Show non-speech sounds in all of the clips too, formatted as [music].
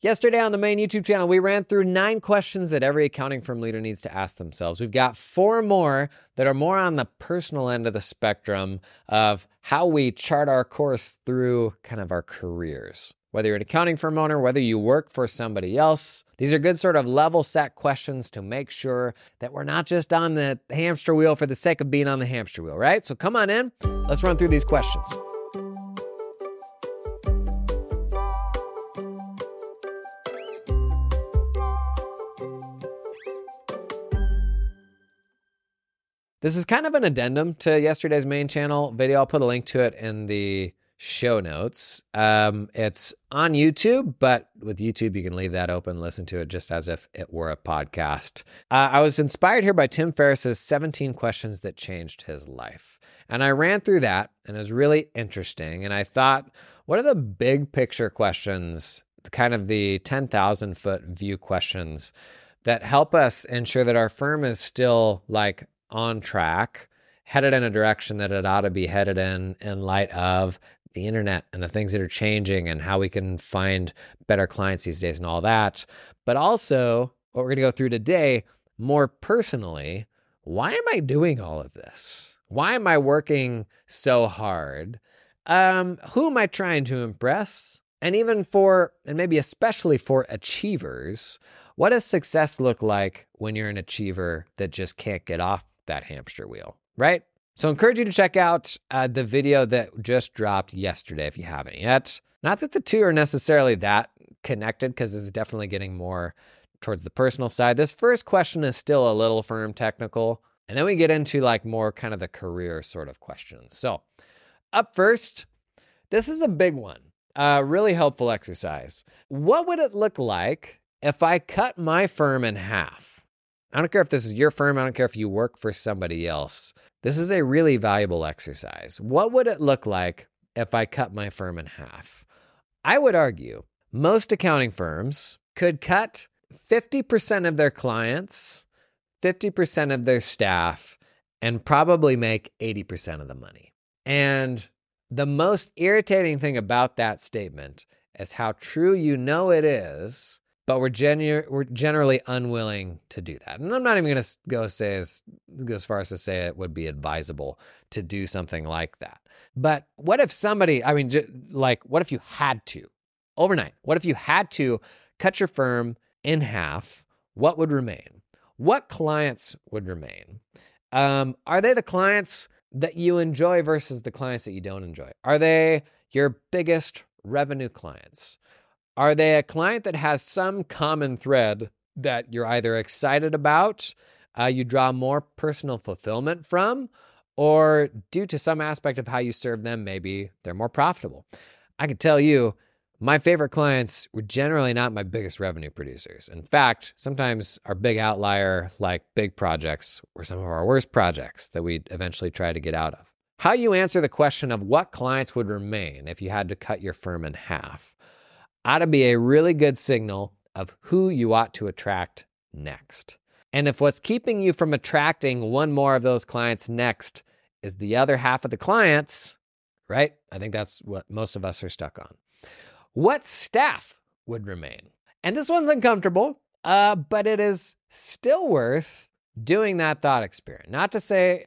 Yesterday on the main YouTube channel, we ran through nine questions that every accounting firm leader needs to ask themselves. We've got four more that are more on the personal end of the spectrum of how we chart our course through kind of our careers. Whether you're an accounting firm owner, whether you work for somebody else, these are good sort of level set questions to make sure that we're not just on the hamster wheel for the sake of being on the hamster wheel, right? So come on in, let's run through these questions. This is kind of an addendum to yesterday's main channel video. I'll put a link to it in the show notes. Um, it's on YouTube, but with YouTube, you can leave that open, listen to it just as if it were a podcast. Uh, I was inspired here by Tim Ferriss's 17 questions that changed his life. And I ran through that and it was really interesting. And I thought, what are the big picture questions, kind of the 10,000 foot view questions that help us ensure that our firm is still like on track, headed in a direction that it ought to be headed in, in light of the internet and the things that are changing and how we can find better clients these days and all that. But also, what we're going to go through today, more personally, why am I doing all of this? Why am I working so hard? Um, who am I trying to impress? And even for, and maybe especially for achievers, what does success look like when you're an achiever that just can't get off that hamster wheel, right? So I encourage you to check out uh, the video that just dropped yesterday if you haven't yet. Not that the two are necessarily that connected, because this is definitely getting more towards the personal side. This first question is still a little firm technical. And then we get into like more kind of the career sort of questions. So, up first, this is a big one, a really helpful exercise. What would it look like if I cut my firm in half? I don't care if this is your firm, I don't care if you work for somebody else. This is a really valuable exercise. What would it look like if I cut my firm in half? I would argue most accounting firms could cut 50% of their clients, 50% of their staff, and probably make 80% of the money. And the most irritating thing about that statement is how true you know it is but we're genu- we're generally unwilling to do that. And I'm not even going to go say as go as far as to say it would be advisable to do something like that. But what if somebody, I mean, j- like, what if you had to overnight? What if you had to cut your firm in half? What would remain? What clients would remain? Um, are they the clients that you enjoy versus the clients that you don't enjoy? Are they your biggest revenue clients? Are they a client that has some common thread that you're either excited about, uh, you draw more personal fulfillment from, or due to some aspect of how you serve them, maybe they're more profitable? I can tell you, my favorite clients were generally not my biggest revenue producers. In fact, sometimes our big outlier, like big projects, were some of our worst projects that we eventually tried to get out of. How you answer the question of what clients would remain if you had to cut your firm in half ought to be a really good signal of who you ought to attract next. And if what's keeping you from attracting one more of those clients next is the other half of the clients, right? I think that's what most of us are stuck on. What staff would remain? And this one's uncomfortable, uh, but it is still worth doing that thought experiment. Not to say,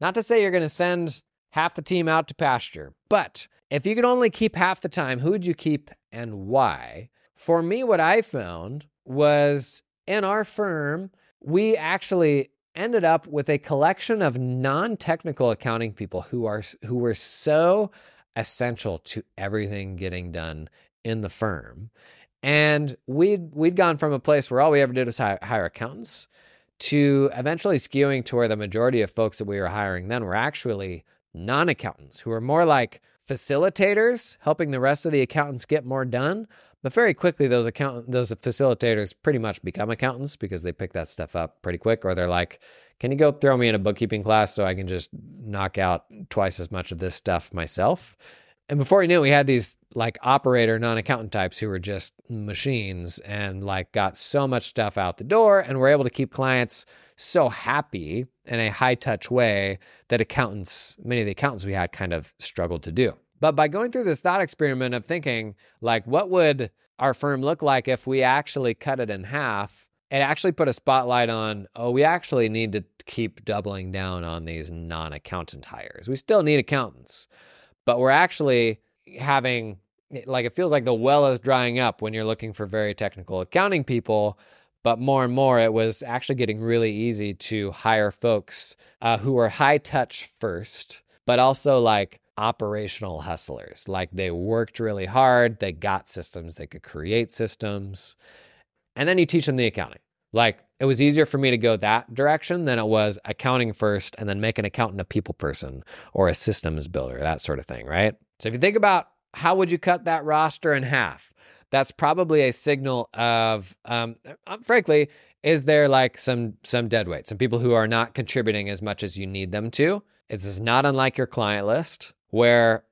not to say you're going to send half the team out to pasture, but if you could only keep half the time, who would you keep and why. For me, what I found was in our firm, we actually ended up with a collection of non-technical accounting people who are who were so essential to everything getting done in the firm. And we'd we'd gone from a place where all we ever did was hire, hire accountants to eventually skewing to where the majority of folks that we were hiring then were actually non-accountants who were more like facilitators, helping the rest of the accountants get more done. But very quickly, those account those facilitators pretty much become accountants because they pick that stuff up pretty quick, or they're like, "Can you go throw me in a bookkeeping class so I can just knock out twice as much of this stuff myself?" And before you knew it, we had these like operator non-accountant types who were just machines and like got so much stuff out the door and were able to keep clients so happy in a high touch way that accountants, many of the accountants we had kind of struggled to do. But by going through this thought experiment of thinking, like, what would our firm look like if we actually cut it in half? It actually put a spotlight on, oh, we actually need to keep doubling down on these non accountant hires. We still need accountants, but we're actually having, like, it feels like the well is drying up when you're looking for very technical accounting people. But more and more, it was actually getting really easy to hire folks uh, who were high touch first, but also like operational hustlers. Like they worked really hard, they got systems, they could create systems. And then you teach them the accounting. Like it was easier for me to go that direction than it was accounting first and then make an accountant a people person or a systems builder, that sort of thing, right? So if you think about how would you cut that roster in half? That's probably a signal of, um, uh, frankly, is there like some some dead weight, some people who are not contributing as much as you need them to? Is not unlike your client list where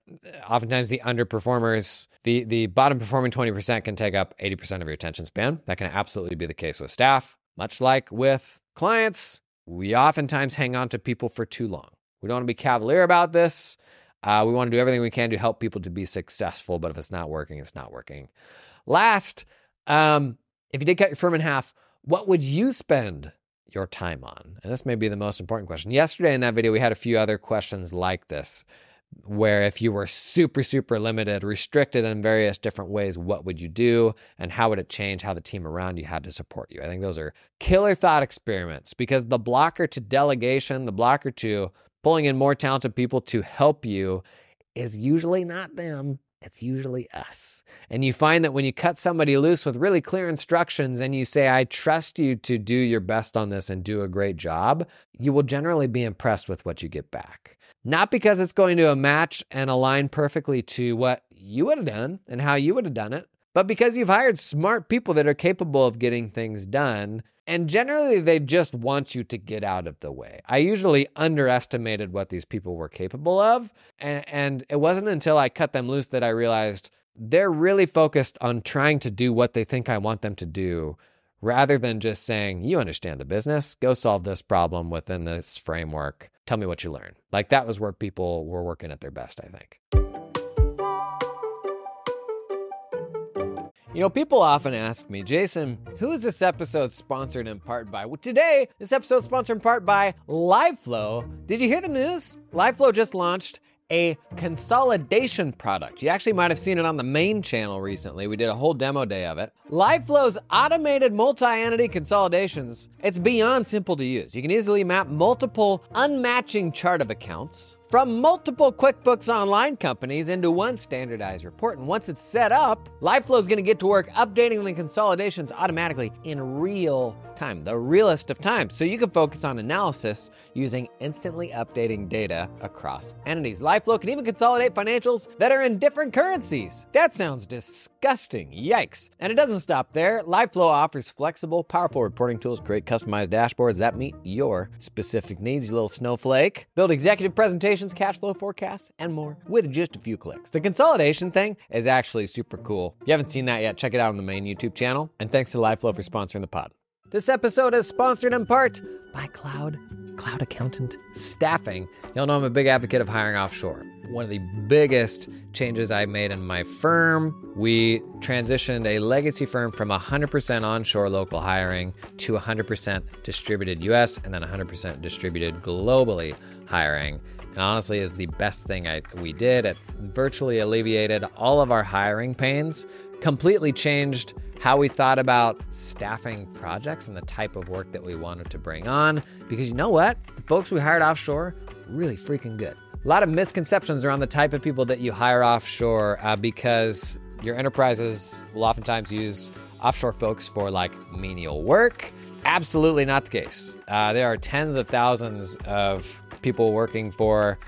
oftentimes the underperformers, the the bottom performing 20% can take up 80% of your attention span. That can absolutely be the case with staff. Much like with clients, we oftentimes hang on to people for too long. We don't want to be cavalier about this. Uh, we want to do everything we can to help people to be successful, but if it's not working, it's not working. Last, um, if you did cut your firm in half, what would you spend your time on? And this may be the most important question. Yesterday in that video, we had a few other questions like this where if you were super super limited restricted in various different ways what would you do and how would it change how the team around you had to support you i think those are killer thought experiments because the blocker to delegation the blocker to pulling in more talented people to help you is usually not them it's usually us. And you find that when you cut somebody loose with really clear instructions and you say, I trust you to do your best on this and do a great job, you will generally be impressed with what you get back. Not because it's going to match and align perfectly to what you would have done and how you would have done it, but because you've hired smart people that are capable of getting things done and generally, they just want you to get out of the way. I usually underestimated what these people were capable of. And, and, it wasn't until I cut them loose that I realized they're really focused on trying to do what they think I want them to do rather than just saying, You understand the business, go solve this problem within this framework. Tell me what you learned. Like that was where people were working at their best, I think. You know, people often ask me, Jason, who is this episode sponsored in part by? Well, today, this episode is sponsored in part by LiveFlow. Did you hear the news? LiveFlow just launched a consolidation product. You actually might have seen it on the main channel recently. We did a whole demo day of it. LiveFlow's automated multi-entity consolidations, it's beyond simple to use. You can easily map multiple unmatching chart of accounts from multiple QuickBooks Online companies into one standardized report. And once it's set up, LiveFlow is going to get to work updating the consolidations automatically in real time, the realest of times. So you can focus on analysis using instantly updating data across entities. LiveFlow can even consolidate financials that are in different currencies. That sounds disgusting. Yikes. And it doesn't stop there. LiveFlow offers flexible, powerful reporting tools, create customized dashboards that meet your specific needs, you little snowflake. Build executive presentations presentations, cash flow forecasts, and more with just a few clicks. The consolidation thing is actually super cool. If you haven't seen that yet, check it out on the main YouTube channel. And thanks to LiveFlow for sponsoring the pod. This episode is sponsored in part by Cloud, Cloud Accountant Staffing. Y'all know I'm a big advocate of hiring offshore. One of the biggest changes I made in my firm, we transitioned a legacy firm from 100% onshore local hiring to 100% distributed US and then 100% distributed globally hiring and honestly is the best thing I, we did. It virtually alleviated all of our hiring pains, completely changed how we thought about staffing projects and the type of work that we wanted to bring on. Because you know what? The folks we hired offshore, really freaking good. A lot of misconceptions around the type of people that you hire offshore uh, because your enterprises will oftentimes use offshore folks for like menial work. Absolutely not the case. Uh, there are tens of thousands of people working for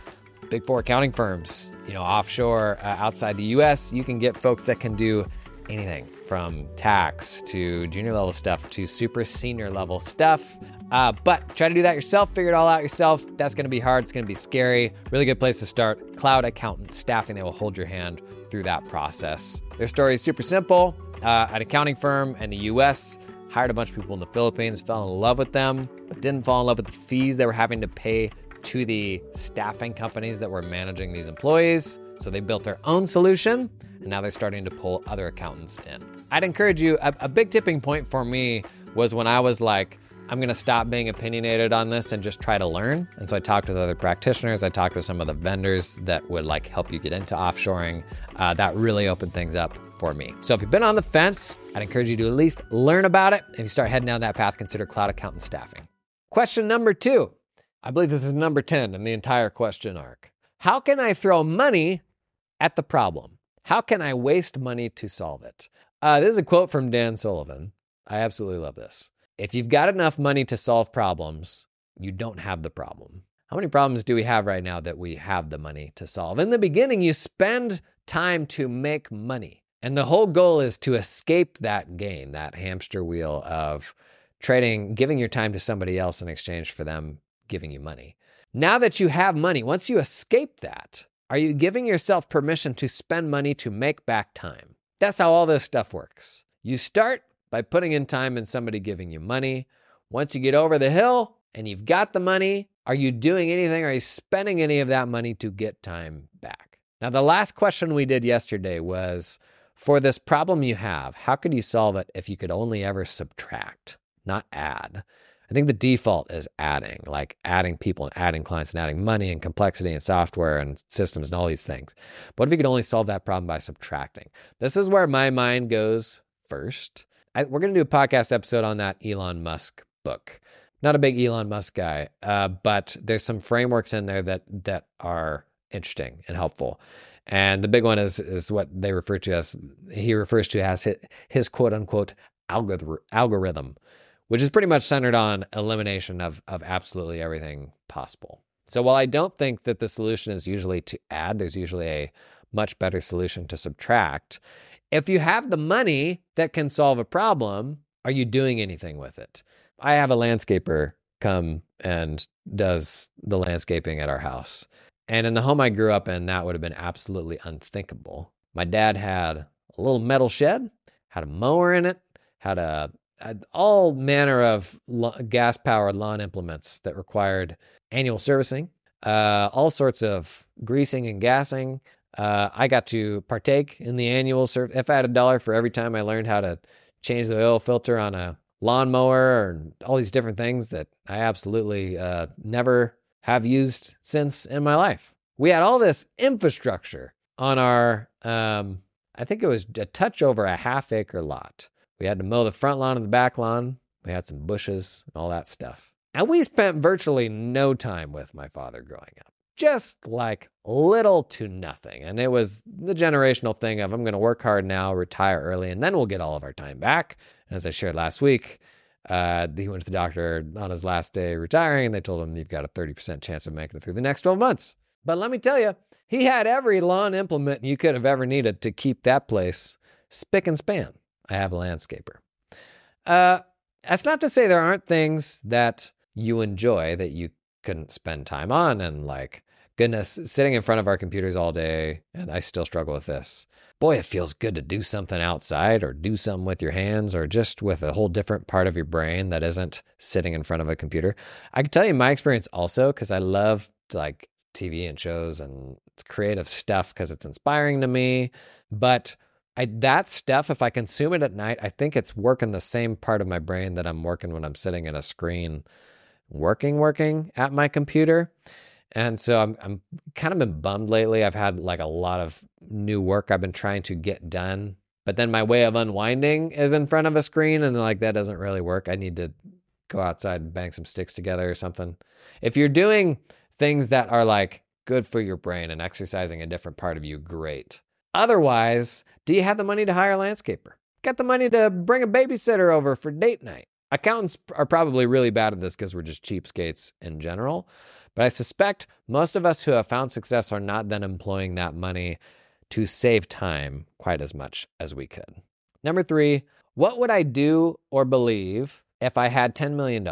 big four accounting firms, you know, offshore, uh, outside the US, you can get folks that can do anything from tax to junior level stuff to super senior level stuff. Uh, but try to do that yourself, figure it all out yourself. That's gonna be hard, it's gonna be scary. Really good place to start. Cloud accountant staffing, they will hold your hand through that process. Their story is super simple. Uh, an accounting firm in the US hired a bunch of people in the Philippines, fell in love with them, but didn't fall in love with the fees they were having to pay to the staffing companies that were managing these employees. So they built their own solution, and now they're starting to pull other accountants in. I'd encourage you. A, a big tipping point for me was when I was like, I'm going to stop being opinionated on this and just try to learn. And so I talked with other practitioners. I talked with some of the vendors that would like help you get into offshoring. Uh, that really opened things up for me. So if you've been on the fence, I'd encourage you to at least learn about it. If you start heading down that path, consider cloud accountant staffing. Question number two. I believe this is number 10 in the entire question arc. How can I throw money at the problem? How can I waste money to solve it? Uh, this is a quote from Dan Sullivan. I absolutely love this. If you've got enough money to solve problems, you don't have the problem. How many problems do we have right now that we have the money to solve? In the beginning, you spend time to make money. And the whole goal is to escape that game, that hamster wheel of trading, giving your time to somebody else in exchange for them giving you money. Now that you have money, once you escape that, are you giving yourself permission to spend money to make back time? That's how all this stuff works. You start by putting in time and somebody giving you money. Once you get over the hill and you've got the money, are you doing anything? Are you spending any of that money to get time back? Now, the last question we did yesterday was for this problem you have, how could you solve it if you could only ever subtract, not add? I think the default is adding, like adding people and adding clients and adding money and complexity and software and systems and all these things. But if you could only solve that problem by subtracting? This is where my mind goes first. I, we're going to do a podcast episode on that Elon Musk book. Not a big Elon Musk guy, uh, but there's some frameworks in there that that are interesting and helpful. And the big one is is what they refer to as he refers to as his, his quote unquote algorithm, which is pretty much centered on elimination of of absolutely everything possible. So while I don't think that the solution is usually to add, there's usually a much better solution to subtract. If you have the money that can solve a problem, are you doing anything with it? I have a landscaper come and does the landscaping at our house. And in the home I grew up in, that would have been absolutely unthinkable. My dad had a little metal shed, had a mower in it, had a had all manner of gas powered lawn implements that required annual servicing, uh, all sorts of greasing and gassing, uh, I got to partake in the annual service. If I had a dollar for every time I learned how to change the oil filter on a lawnmower and all these different things that I absolutely uh, never have used since in my life. We had all this infrastructure on our, um, I think it was a touch over a half acre lot. We had to mow the front lawn and the back lawn. We had some bushes and all that stuff. And we spent virtually no time with my father growing up just like little to nothing. And it was the generational thing of I'm going to work hard now, retire early, and then we'll get all of our time back. And as I shared last week, uh, he went to the doctor on his last day retiring, and they told him you've got a 30% chance of making it through the next 12 months. But let me tell you, he had every lawn implement you could have ever needed to keep that place spick and span. I have a landscaper. Uh, that's not to say there aren't things that you enjoy that you couldn't spend time on and like goodness, sitting in front of our computers all day, and I still struggle with this. Boy, it feels good to do something outside or do something with your hands or just with a whole different part of your brain that isn't sitting in front of a computer. I can tell you my experience also because I love like TV and shows and creative stuff because it's inspiring to me. But I, that stuff, if I consume it at night, I think it's working the same part of my brain that I'm working when I'm sitting in a screen, working, working at my computer. And so I'm I'm kind of been bummed lately. I've had like a lot of new work I've been trying to get done, but then my way of unwinding is in front of a screen and like that doesn't really work. I need to go outside and bang some sticks together or something. If you're doing things that are like good for your brain and exercising a different part of you, great. Otherwise, do you have the money to hire a landscaper? Got the money to bring a babysitter over for date night? Accountants are probably really bad at this because we're just cheapskates in general. But I suspect most of us who have found success are not then employing that money to save time quite as much as we could. Number three, what would I do or believe if I had $10 million?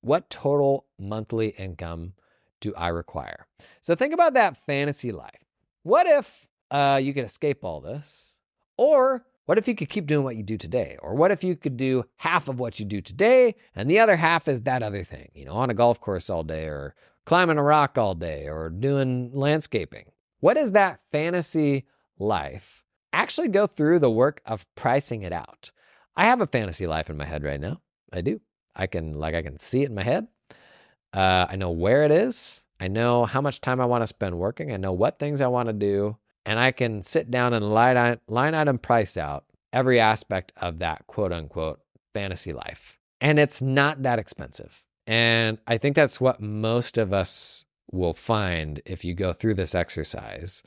What total monthly income do I require? So think about that fantasy life. What if uh, you could escape all this? Or what if you could keep doing what you do today? Or what if you could do half of what you do today and the other half is that other thing, you know, on a golf course all day or climbing a rock all day or doing landscaping. What is that fantasy life actually go through the work of pricing it out. I have a fantasy life in my head right now. I do. I can like I can see it in my head. Uh, I know where it is. I know how much time I want to spend working. I know what things I want to do, and I can sit down and line line item price out every aspect of that quote unquote fantasy life. And it's not that expensive. And I think that's what most of us will find if you go through this exercise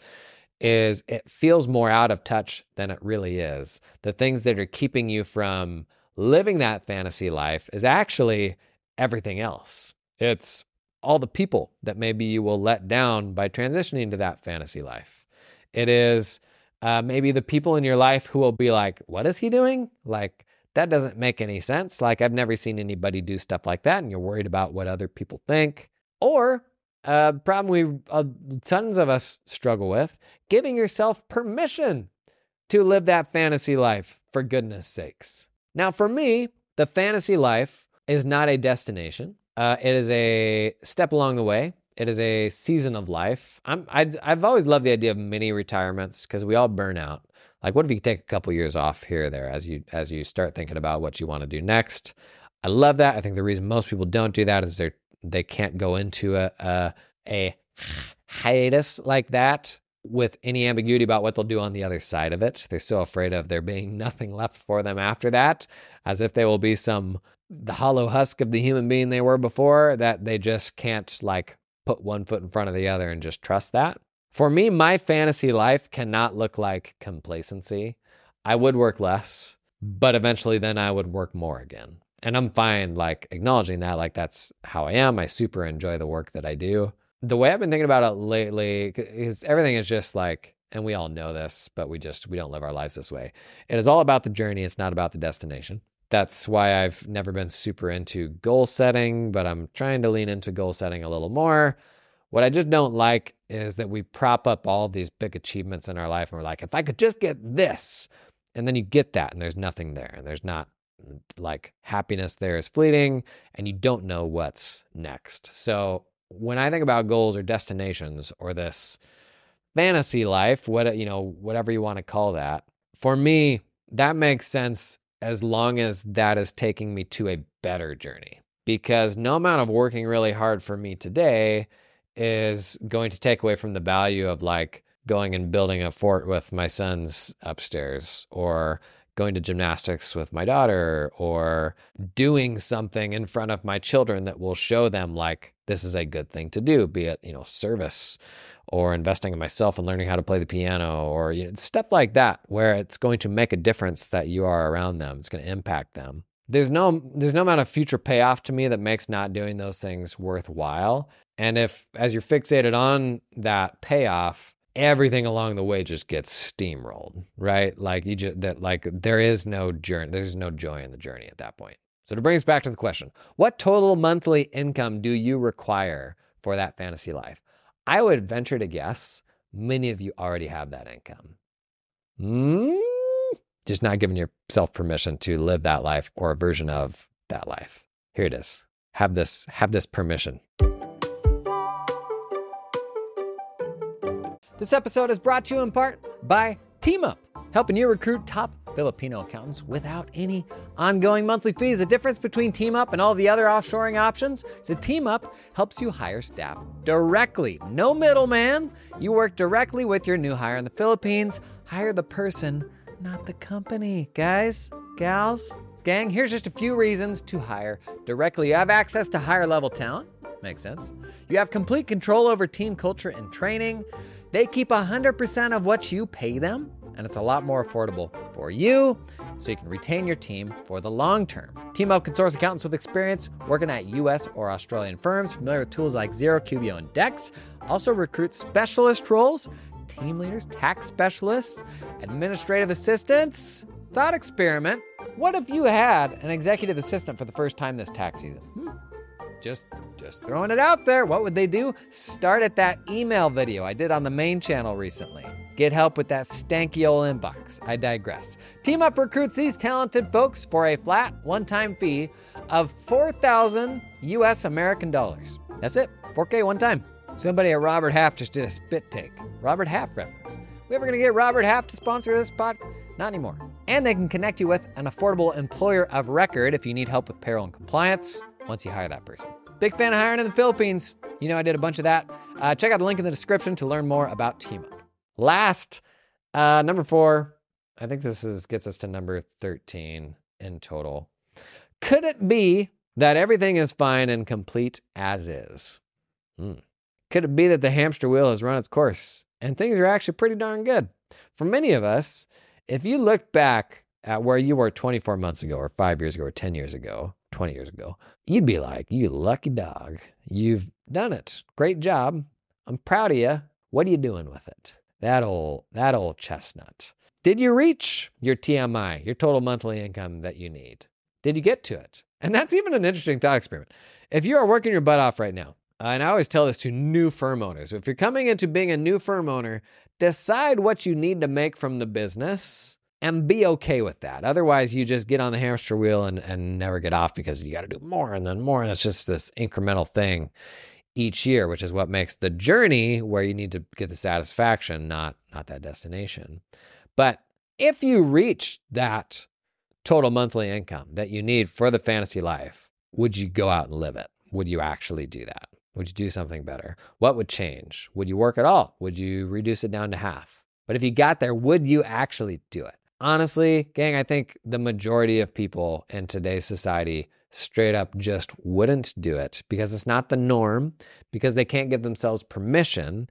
is it feels more out of touch than it really is. The things that are keeping you from living that fantasy life is actually everything else. It's all the people that maybe you will let down by transitioning to that fantasy life. It is uh, maybe the people in your life who will be like, What is he doing? Like, that doesn't make any sense. Like, I've never seen anybody do stuff like that. And you're worried about what other people think. Or uh, problem we uh, tons of us struggle with giving yourself permission to live that fantasy life for goodness sakes. Now, for me, the fantasy life is not a destination. Uh, it is a step along the way. It is a season of life. I'm, I, I've always loved the idea of mini retirements because we all burn out. Like, what if you take a couple years off here or there as you as you start thinking about what you want to do next? I love that. I think the reason most people don't do that is they're they can't go into a, a, a hiatus like that with any ambiguity about what they'll do on the other side of it. They're so afraid of there being nothing left for them after that, as if they will be some the hollow husk of the human being they were before that they just can't like put one foot in front of the other and just trust that. For me, my fantasy life cannot look like complacency. I would work less, but eventually then I would work more again and I'm fine like acknowledging that like that's how I am. I super enjoy the work that I do. The way I've been thinking about it lately is everything is just like and we all know this, but we just we don't live our lives this way. It is all about the journey, it's not about the destination. That's why I've never been super into goal setting, but I'm trying to lean into goal setting a little more. What I just don't like is that we prop up all these big achievements in our life and we're like, if I could just get this, and then you get that and there's nothing there and there's not like happiness there is fleeting and you don't know what's next. So when I think about goals or destinations or this fantasy life, what you know, whatever you want to call that, for me, that makes sense as long as that is taking me to a better journey. Because no amount of working really hard for me today is going to take away from the value of like going and building a fort with my sons upstairs or going to gymnastics with my daughter or doing something in front of my children that will show them like this is a good thing to do be it you know service or investing in myself and learning how to play the piano or you know, stuff like that where it's going to make a difference that you are around them. It's going to impact them. There's no there's no amount of future payoff to me that makes not doing those things worthwhile and if as you're fixated on that payoff everything along the way just gets steamrolled, right? Like you just that like there is no journey, there's no joy in the journey at that point. So to bring us back to the question, what total monthly income do you require for that fantasy life? I would venture to guess many of you already have that income. Mm, just not giving yourself permission to live that life or a version of that life. Here it is. Have this have this permission. This episode is brought to you in part by TeamUp, helping you recruit top Filipino accountants without any ongoing monthly fees. The difference between TeamUp and all the other offshoring options is that TeamUp helps you hire staff directly. No middleman. You work directly with your new hire in the Philippines. Hire the person, not the company. Guys, gals, gang, here's just a few reasons to hire directly. You have access to higher level talent. Makes sense. You have complete control over team culture and training. They keep 100% of what you pay them, and it's a lot more affordable for you, so you can retain your team for the long term. TeamUp can source accountants with experience working at US or Australian firms, familiar with tools like Xero, Cubio, and Dext. Also recruit specialist roles, team leaders, tax specialists, administrative assistants. Thought experiment. What if you had an executive assistant for the first time this tax season? Hmm. Just just throwing it out there. What would they do? Start at that email video I did on the main channel recently. Get help with that stanky old inbox. I digress. TeamUp recruits these talented folks for a flat one-time fee of 4,000 US American dollars. That's it. 4K one time. Somebody at Robert Half just did a spit take. Robert Half reference. We ever to get Robert Half to sponsor this pod? Not anymore. And they can connect you with an affordable employer of record if you need help with payroll and compliance once you hire that person. Big fan of hiring in the Philippines. You know, I did a bunch of that. Uh, check out the link in the description to learn more about TeamUp. Last, uh, number four, I think this is gets us to number 13 in total. Could it be that everything is fine and complete as is? Hmm. Could it be that the hamster wheel has run its course and things are actually pretty darn good? For many of us, if you look back at where you were 24 months ago, or five years ago, or 10 years ago, 20 years ago, you'd be like, You lucky dog. You've done it. Great job. I'm proud of you. What are you doing with it? That old, that old chestnut. Did you reach your TMI, your total monthly income that you need? Did you get to it? And that's even an interesting thought experiment. If you are working your butt off right now, and I always tell this to new firm owners if you're coming into being a new firm owner, decide what you need to make from the business and be okay with that. Otherwise, you just get on the hamster wheel and, and never get off because you got to do more and then more. And it's just this incremental thing each year, which is what makes the journey where you need to get the satisfaction, not, not that destination. But if you reach that total monthly income that you need for the fantasy life, would you go out and live it? Would you actually do that? Would you do something better? What would change? Would you work at all? Would you reduce it down to half? But if you got there, would you actually do it? Honestly, gang, I think the majority of people in today's society straight up just wouldn't do it because it's not the norm, because they can't give themselves permission,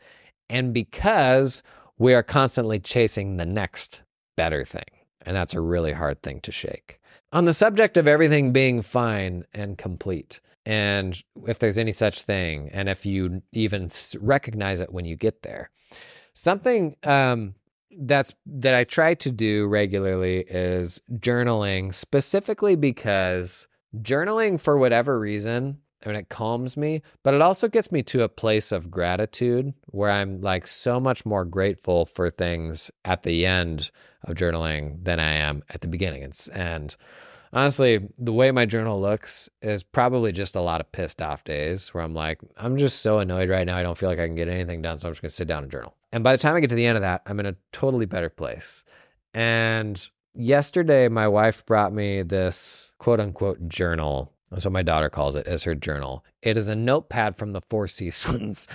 and because we are constantly chasing the next better thing. And that's a really hard thing to shake. On the subject of everything being fine and complete, and if there's any such thing, and if you even recognize it when you get there. Something um, that's that I try to do regularly is journaling, specifically because journaling, for whatever reason, I mean, it calms me, but it also gets me to a place of gratitude where I'm like so much more grateful for things at the end of journaling than I am at the beginning. It's, and honestly, the way my journal looks is probably just a lot of pissed off days where I'm like, I'm just so annoyed right now. I don't feel like I can get anything done. So I'm just going to sit down and journal. And by the time I get to the end of that, I'm in a totally better place. And yesterday, my wife brought me this quote unquote journal. That's what my daughter calls it, as her journal. It is a notepad from the Four [laughs] Seasons.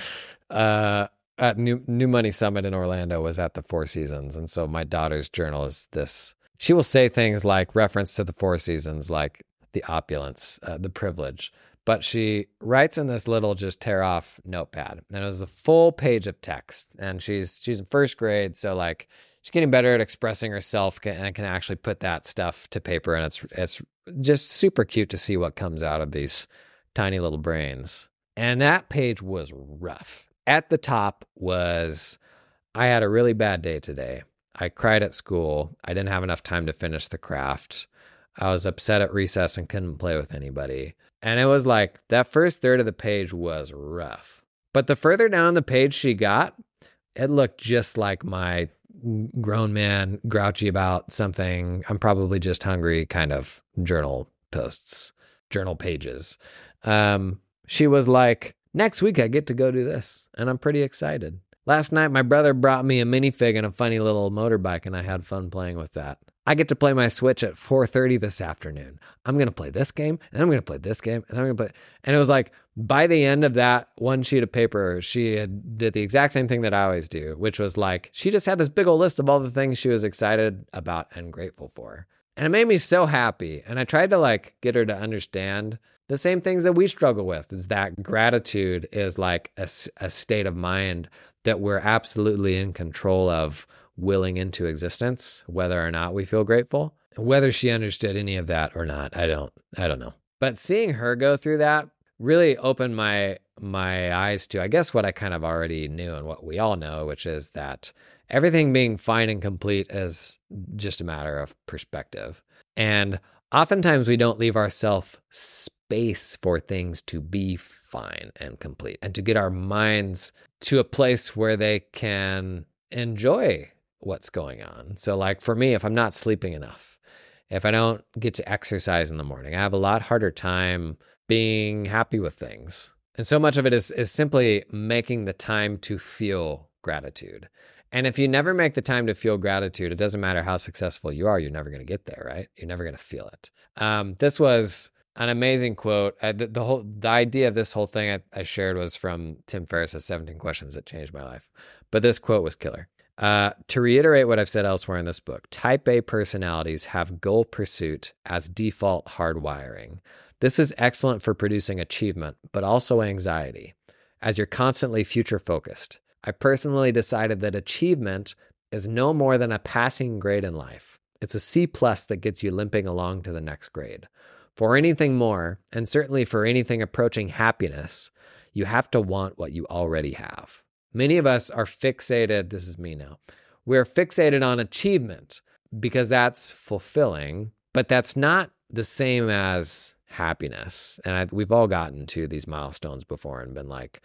Uh, at New New Money Summit in Orlando was at the Four Seasons, and so my daughter's journal is this she will say things like reference to the Four Seasons, like the opulence, uh, the privilege. But she writes in this little just tear off notepad, and it was a full page of text. And she's she's in first grade, so like she's getting better at expressing herself and can actually put that stuff to paper. And it's it's just super cute to see what comes out of these tiny little brains. And that page was rough. At the top was, I had a really bad day today. I cried at school. I didn't have enough time to finish the craft. I was upset at recess and couldn't play with anybody. And it was like that first third of the page was rough. But the further down the page she got, it looked just like my grown man grouchy about something. I'm probably just hungry kind of journal posts, journal pages. Um, she was like, Next week I get to go do this, and I'm pretty excited. Last night, my brother brought me a minifig and a funny little motorbike, and I had fun playing with that. I get to play my Switch at 4:30 this afternoon. I'm gonna play this game, and I'm gonna play this game, and I'm gonna play. And it was like by the end of that one sheet of paper, she had did the exact same thing that I always do, which was like she just had this big old list of all the things she was excited about and grateful for. And it made me so happy. And I tried to like get her to understand the same things that we struggle with is that gratitude is like a, a state of mind that we're absolutely in control of willing into existence, whether or not we feel grateful. Whether she understood any of that or not, I don't I don't know. But seeing her go through that really opened my my eyes to I guess what I kind of already knew and what we all know, which is that everything being fine and complete is just a matter of perspective. And oftentimes we don't leave ourselves space for things to be fine and complete and to get our minds to a place where they can enjoy what's going on. So, like for me, if I'm not sleeping enough, if I don't get to exercise in the morning, I have a lot harder time being happy with things. And so much of it is, is simply making the time to feel gratitude. And if you never make the time to feel gratitude, it doesn't matter how successful you are, you're never going to get there, right? You're never going to feel it. Um, this was an amazing quote. Uh, the, the, whole the idea of this whole thing I, I shared was from Tim Ferriss's 17 Questions That Changed My Life. But this quote was killer. Uh, to reiterate what I've said elsewhere in this book, type A personalities have goal pursuit as default hardwiring. This is excellent for producing achievement, but also anxiety, as you're constantly future focused. I personally decided that achievement is no more than a passing grade in life. It's a C plus that gets you limping along to the next grade. For anything more, and certainly for anything approaching happiness, you have to want what you already have. Many of us are fixated, this is me now, we're fixated on achievement because that's fulfilling, but that's not the same as happiness. And I, we've all gotten to these milestones before and been like,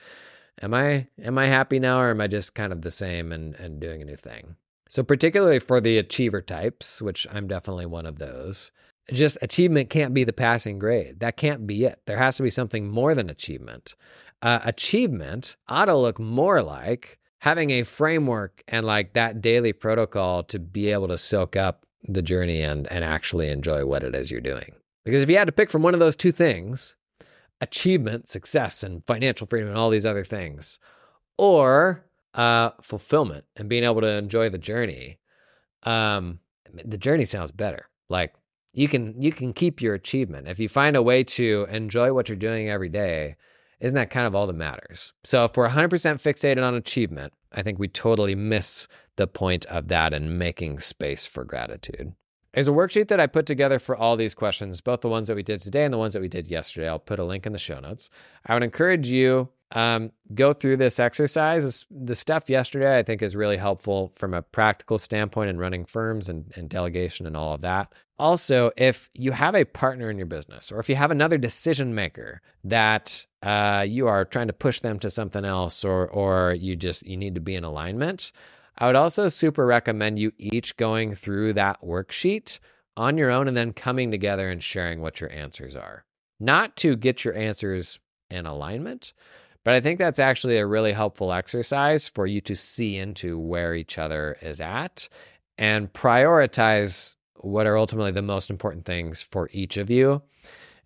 am I am I happy now or am I just kind of the same and, and doing a new thing? So particularly for the achiever types, which I'm definitely one of those, just achievement can't be the passing grade. That can't be it. There has to be something more than achievement uh, achievement ought to look more like having a framework and like that daily protocol to be able to soak up the journey and and actually enjoy what it is you're doing. Because if you had to pick from one of those two things, achievement, success, and financial freedom, and all these other things, or uh, fulfillment and being able to enjoy the journey, um, the journey sounds better. Like you can you can keep your achievement if you find a way to enjoy what you're doing every day isn't that kind of all that matters? So if we're 100% fixated on achievement, I think we totally miss the point of that and making space for gratitude. There's a worksheet that I put together for all these questions, both the ones that we did today and the ones that we did yesterday. I'll put a link in the show notes. I would encourage you um, go through this exercise. The stuff yesterday I think is really helpful from a practical standpoint in running firms and, and delegation and all of that. Also, if you have a partner in your business or if you have another decision maker that uh, you are trying to push them to something else or or you just you need to be in alignment, I would also super recommend you each going through that worksheet on your own and then coming together and sharing what your answers are. Not to get your answers in alignment, but I think that's actually a really helpful exercise for you to see into where each other is at and prioritize what are ultimately the most important things for each of you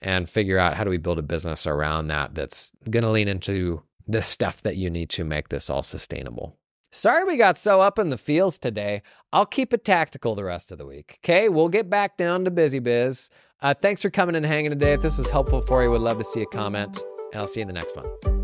and figure out how do we build a business around that that's going to lean into the stuff that you need to make this all sustainable. Sorry we got so up in the fields today. I'll keep it tactical the rest of the week. Okay, we'll get back down to busy biz. Uh, thanks for coming and hanging today. If this was helpful for you, would love to see a comment, and I'll see you in the next one.